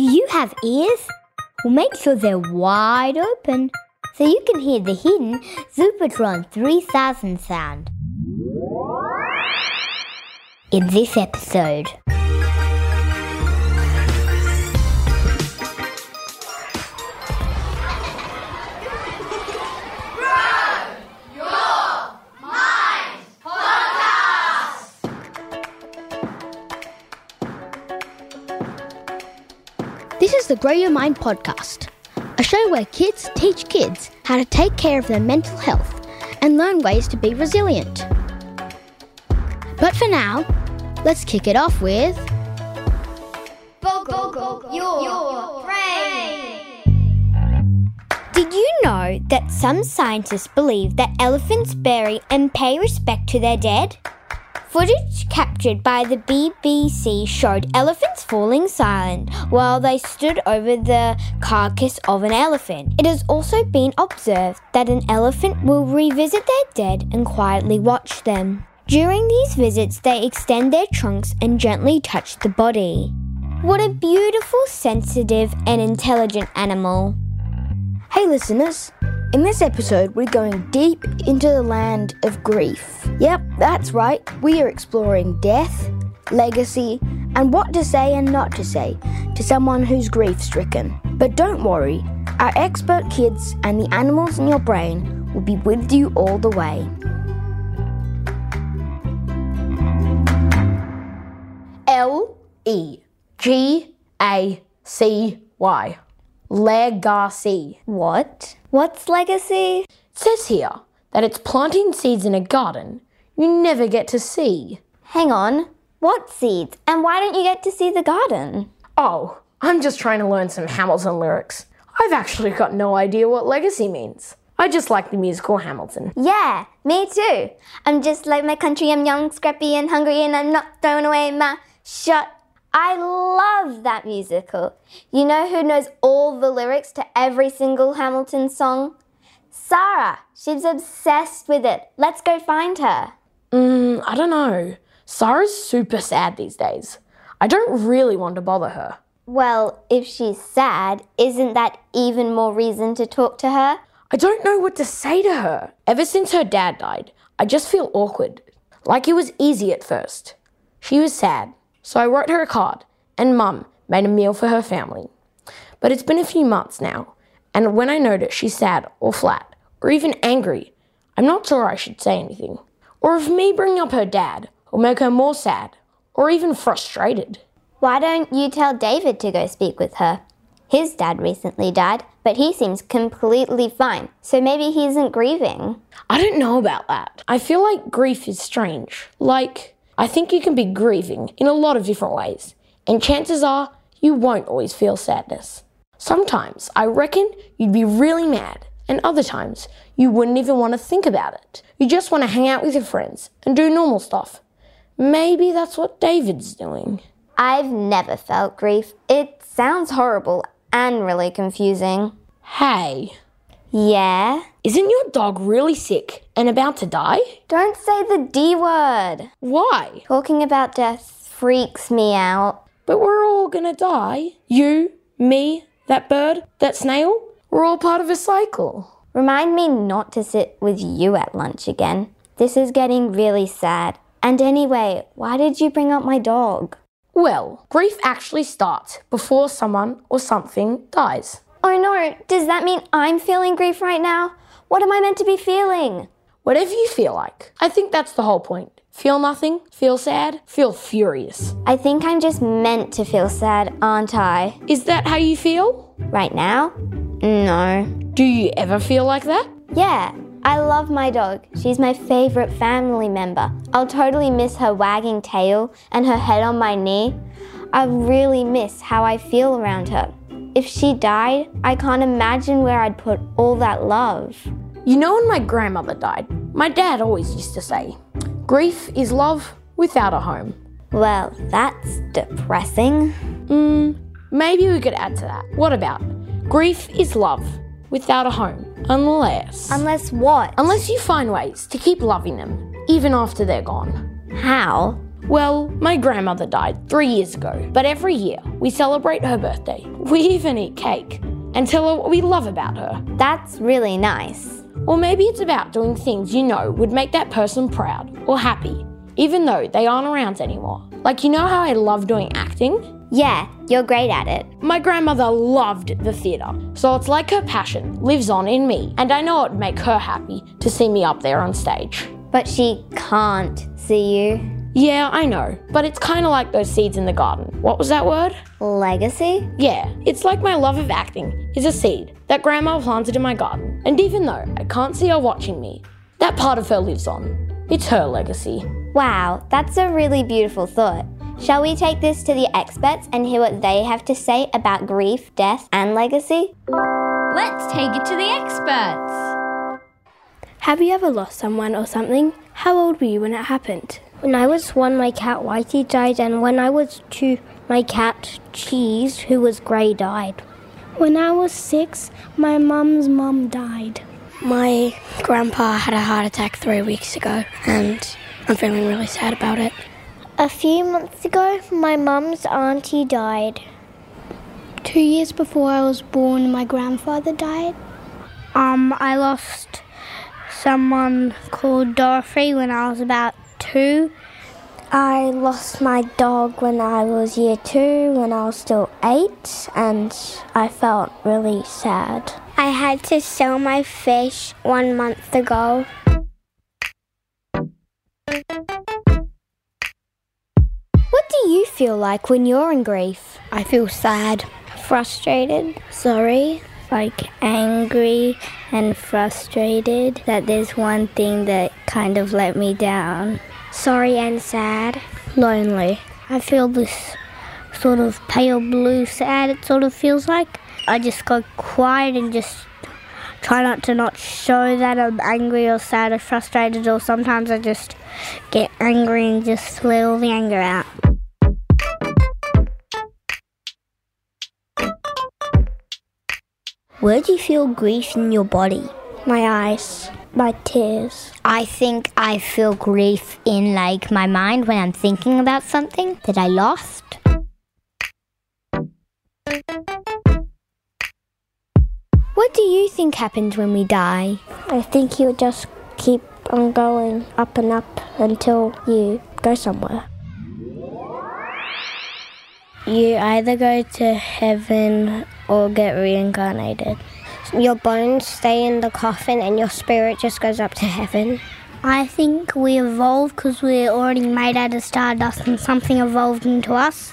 Do you have ears? Well, make sure they're wide open so you can hear the hidden Zupatron 3000 sound. In this episode, This is the Grow Your Mind podcast, a show where kids teach kids how to take care of their mental health and learn ways to be resilient. But for now, let's kick it off with Boggle your brain. Did you know that some scientists believe that elephants bury and pay respect to their dead? Footage captured by the BBC showed elephants falling silent while they stood over the carcass of an elephant. It has also been observed that an elephant will revisit their dead and quietly watch them. During these visits, they extend their trunks and gently touch the body. What a beautiful, sensitive, and intelligent animal. Hey listeners, in this episode we're going deep into the land of grief. Yep, that's right, we are exploring death, legacy, and what to say and not to say to someone who's grief stricken. But don't worry, our expert kids and the animals in your brain will be with you all the way. L E G A C Y. Legacy. What? What's legacy? It says here that it's planting seeds in a garden you never get to see. Hang on. What seeds? And why don't you get to see the garden? Oh, I'm just trying to learn some Hamilton lyrics. I've actually got no idea what legacy means. I just like the musical Hamilton. Yeah, me too. I'm just like my country. I'm young, scrappy, and hungry, and I'm not throwing away my shot. I love that musical. You know who knows all the lyrics to every single Hamilton song? Sarah. She's obsessed with it. Let's go find her. Mm, I don't know. Sarah's super sad these days. I don't really want to bother her. Well, if she's sad, isn't that even more reason to talk to her? I don't know what to say to her. Ever since her dad died, I just feel awkward. Like it was easy at first. She was sad, so I wrote her a card, and Mum made a meal for her family. But it's been a few months now, and when I notice she's sad or flat, or even angry, I'm not sure I should say anything. Or if me bringing up her dad will make her more sad, or even frustrated. Why don't you tell David to go speak with her? His dad recently died, but he seems completely fine, so maybe he isn't grieving. I don't know about that. I feel like grief is strange. Like, I think you can be grieving in a lot of different ways, and chances are you won't always feel sadness. Sometimes I reckon you'd be really mad, and other times you wouldn't even want to think about it. You just want to hang out with your friends and do normal stuff. Maybe that's what David's doing. I've never felt grief. It sounds horrible and really confusing. Hey, Yeah? isn't your dog really sick and about to die? Don't say the D word. Why? Talking about death freaks me out. But we're all gonna die. You, me, that bird, that snail. We're all part of a cycle. Remind me not to sit with you at lunch again. This is getting really sad. And anyway, why did you bring up my dog? Well, grief actually starts before someone or something dies. Oh no, does that mean I'm feeling grief right now? What am I meant to be feeling? Whatever you feel like. I think that's the whole point. Feel nothing, feel sad, feel furious. I think I'm just meant to feel sad, aren't I? Is that how you feel? Right now? No. Do you ever feel like that? Yeah, I love my dog. She's my favorite family member. I'll totally miss her wagging tail and her head on my knee. I really miss how I feel around her. If she died, I can't imagine where I'd put all that love. You know, when my grandmother died, my dad always used to say, grief is love without a home. Well, that's depressing. Mm, maybe we could add to that. What about grief is love without a home, unless Unless what? unless you find ways to keep loving them even after they're gone. How? Well, my grandmother died three years ago, but every year we celebrate her birthday. We even eat cake and tell her what we love about her. That's really nice. Or maybe it's about doing things you know would make that person proud or happy, even though they aren't around anymore. Like, you know how I love doing acting? Yeah, you're great at it. My grandmother loved the theatre, so it's like her passion lives on in me, and I know it'd make her happy to see me up there on stage. But she can't see you. Yeah, I know, but it's kind of like those seeds in the garden. What was that word? Legacy? Yeah, it's like my love of acting is a seed that grandma planted in my garden, and even though I can't see her watching me, that part of her lives on. It's her legacy. Wow, that's a really beautiful thought. Shall we take this to the experts and hear what they have to say about grief, death, and legacy? Let's take it to the experts. Have you ever lost someone or something? How old were you when it happened? When I was one, my cat Whitey died, and when I was two, my cat Cheese, who was grey, died. When I was six, my mum's mum died. My grandpa had a heart attack three weeks ago, and I'm feeling really sad about it. A few months ago, my mum's auntie died. Two years before I was born, my grandfather died. Um, I lost someone called Dorothy when I was about two. I lost my dog when I was year two, when I was still eight, and I felt really sad. I had to sell my fish one month ago. What do you feel like when you're in grief? I feel sad, Frustrated, sorry, like angry and frustrated that there's one thing that kind of let me down. Sorry and sad. Lonely. I feel this sort of pale blue sad, it sort of feels like. I just go quiet and just try not to not show that I'm angry or sad or frustrated, or sometimes I just get angry and just let all the anger out. Where do you feel grief in your body? My eyes, my tears. I think I feel grief in like my mind when I'm thinking about something that I lost. What do you think happens when we die? I think you just keep on going up and up until you go somewhere. You either go to heaven or get reincarnated. Your bones stay in the coffin and your spirit just goes up to heaven. I think we evolve because we're already made out of stardust and something evolved into us.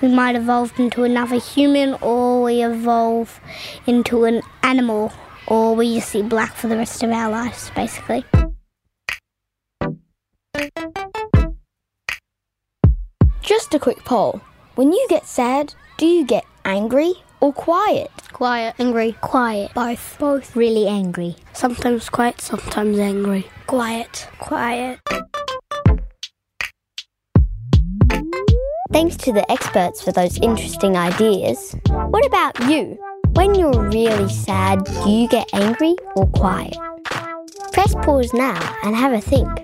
We might evolve into another human or we evolve into an animal or we just see black for the rest of our lives, basically. Just a quick poll. When you get sad, do you get angry or quiet? quiet, angry, Quiet. both. Both. Really angry. Sometimes quiet, sometimes angry. Quiet. Quiet. Thanks to the experts for those interesting ideas. What about you? When you're really sad, do you get angry or quiet? Press pause now and have a think.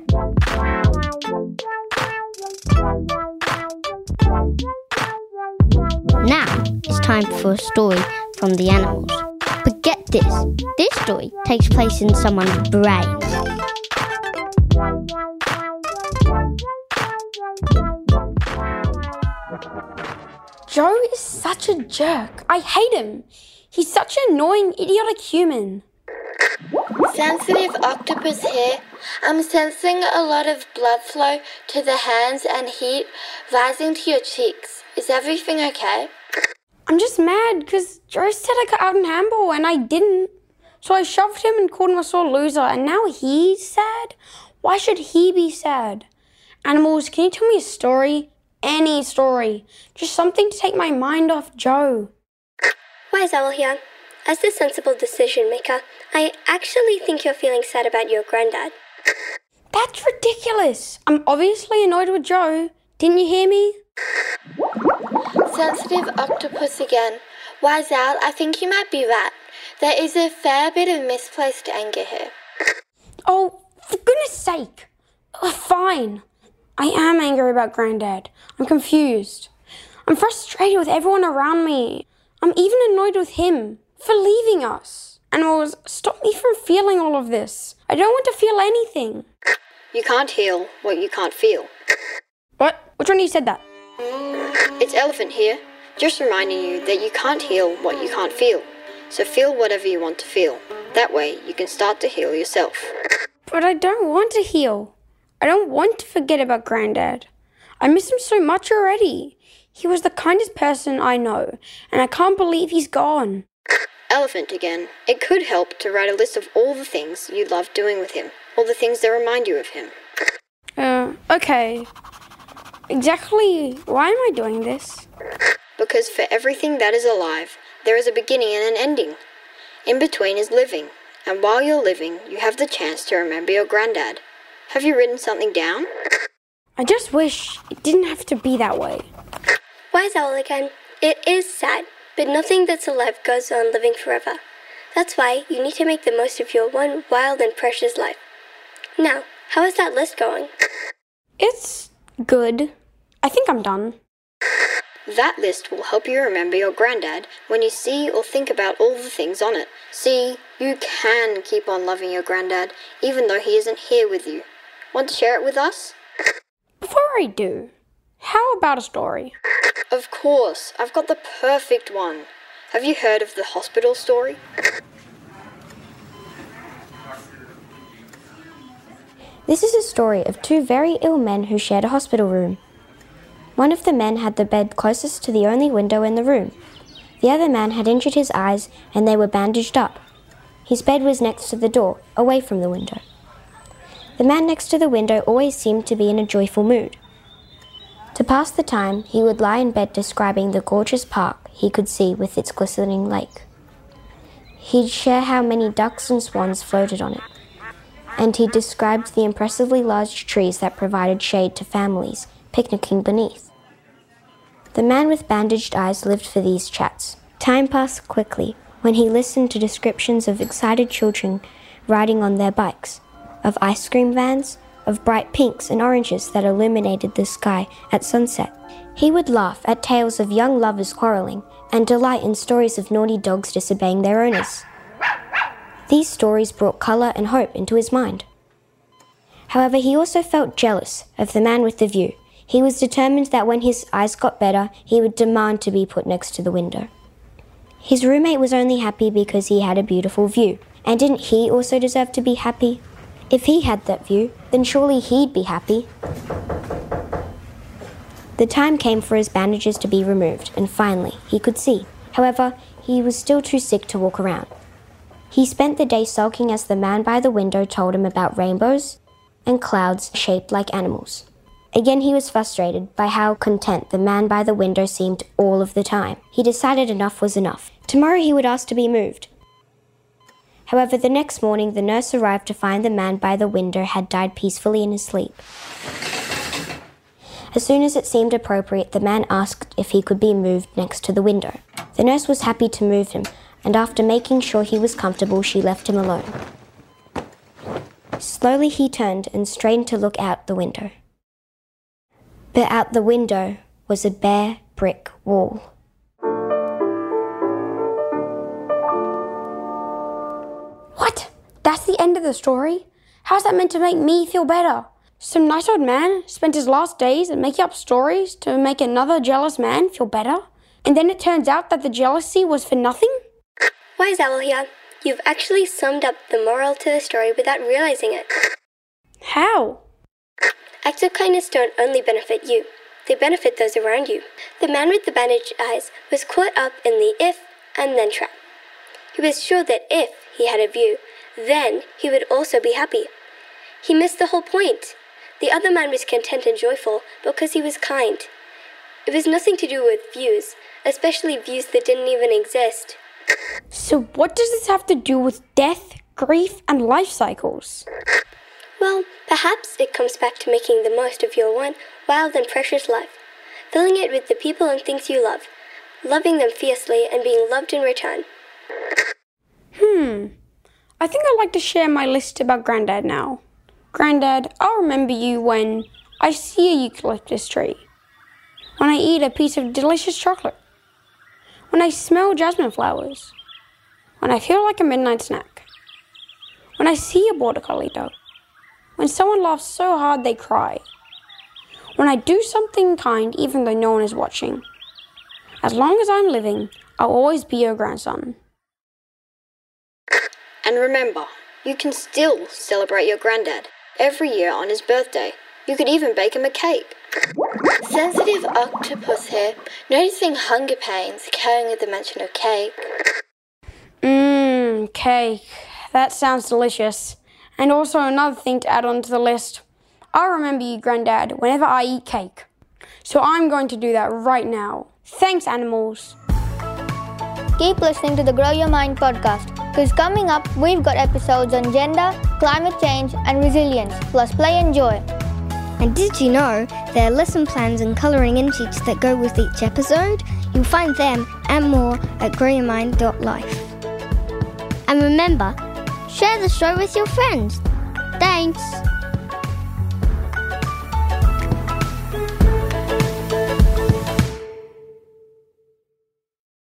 Time for a story from the animals. But get this this story takes place in someone's brain. Joe is such a jerk. I hate him. He's such an annoying, idiotic human. Sensitive octopus here. I'm sensing a lot of blood flow to the hands and heat rising to your cheeks. Is everything okay? I'm just mad because Joe said I got out in handball and I didn't. So I shoved him and called him a sore loser, and now he's sad? Why should he be sad? Animals, can you tell me a story? Any story. Just something to take my mind off Joe. Wise Owl here. As the sensible decision maker, I actually think you're feeling sad about your granddad. That's ridiculous. I'm obviously annoyed with Joe. Didn't you hear me? Sensitive octopus again. Wise Owl, I think you might be right. There is a fair bit of misplaced anger here. Oh, for goodness sake. Uh, fine. I am angry about Granddad. I'm confused. I'm frustrated with everyone around me. I'm even annoyed with him for leaving us. Animals, stop me from feeling all of this. I don't want to feel anything. You can't heal what you can't feel. What? Which one of you said that? It's Elephant here, just reminding you that you can't heal what you can't feel. So feel whatever you want to feel. That way, you can start to heal yourself. But I don't want to heal. I don't want to forget about Granddad. I miss him so much already. He was the kindest person I know, and I can't believe he's gone. Elephant again. It could help to write a list of all the things you love doing with him, all the things that remind you of him. Uh, okay. Exactly why am I doing this? Because for everything that is alive, there is a beginning and an ending. In between is living, and while you're living, you have the chance to remember your granddad. Have you written something down? I just wish it didn't have to be that way. why Wise owl again. It is sad, but nothing that's alive goes on living forever. That's why you need to make the most of your one wild and precious life. Now, how is that list going? It's good. I think I'm done. That list will help you remember your granddad when you see or think about all the things on it. See, you can keep on loving your granddad even though he isn't here with you. Want to share it with us? Before I do, how about a story? Of course, I've got the perfect one. Have you heard of the hospital story? This is a story of two very ill men who shared a hospital room. One of the men had the bed closest to the only window in the room. The other man had injured his eyes and they were bandaged up. His bed was next to the door, away from the window. The man next to the window always seemed to be in a joyful mood. To pass the time, he would lie in bed describing the gorgeous park he could see with its glistening lake. He'd share how many ducks and swans floated on it, and he described the impressively large trees that provided shade to families picnicking beneath. The man with bandaged eyes lived for these chats. Time passed quickly when he listened to descriptions of excited children riding on their bikes, of ice cream vans, of bright pinks and oranges that illuminated the sky at sunset. He would laugh at tales of young lovers quarreling and delight in stories of naughty dogs disobeying their owners. These stories brought colour and hope into his mind. However, he also felt jealous of the man with the view. He was determined that when his eyes got better, he would demand to be put next to the window. His roommate was only happy because he had a beautiful view. And didn't he also deserve to be happy? If he had that view, then surely he'd be happy. The time came for his bandages to be removed, and finally he could see. However, he was still too sick to walk around. He spent the day sulking as the man by the window told him about rainbows and clouds shaped like animals. Again, he was frustrated by how content the man by the window seemed all of the time. He decided enough was enough. Tomorrow he would ask to be moved. However, the next morning the nurse arrived to find the man by the window had died peacefully in his sleep. As soon as it seemed appropriate, the man asked if he could be moved next to the window. The nurse was happy to move him, and after making sure he was comfortable, she left him alone. Slowly he turned and strained to look out the window. But out the window was a bare brick wall. What? That's the end of the story? How's that meant to make me feel better? Some nice old man spent his last days making up stories to make another jealous man feel better? And then it turns out that the jealousy was for nothing? Wise Owl here. You've actually summed up the moral to the story without realizing it. How? Acts of kindness don't only benefit you, they benefit those around you. The man with the bandaged eyes was caught up in the if and then trap. He was sure that if he had a view, then he would also be happy. He missed the whole point. The other man was content and joyful because he was kind. It was nothing to do with views, especially views that didn't even exist. So, what does this have to do with death, grief, and life cycles? Well, perhaps it comes back to making the most of your one wild and precious life, filling it with the people and things you love, loving them fiercely and being loved in return. Hmm. I think I'd like to share my list about Grandad now. Grandad, I'll remember you when I see a eucalyptus tree. When I eat a piece of delicious chocolate. When I smell jasmine flowers. When I feel like a midnight snack. When I see a border collie dog. When someone laughs so hard they cry. When I do something kind even though no one is watching. As long as I'm living, I'll always be your grandson. And remember, you can still celebrate your granddad every year on his birthday. You could even bake him a cake. Sensitive octopus here, noticing hunger pains at the mention of cake. Mmm, cake. That sounds delicious. And also another thing to add on to the list. I remember you, Granddad, whenever I eat cake. So I'm going to do that right now. Thanks, animals. Keep listening to the Grow Your Mind podcast because coming up, we've got episodes on gender, climate change, and resilience, plus play and joy. And did you know there are lesson plans and colouring in sheets that go with each episode? You'll find them and more at growyourmind.life. And remember, share the show with your friends. Thanks.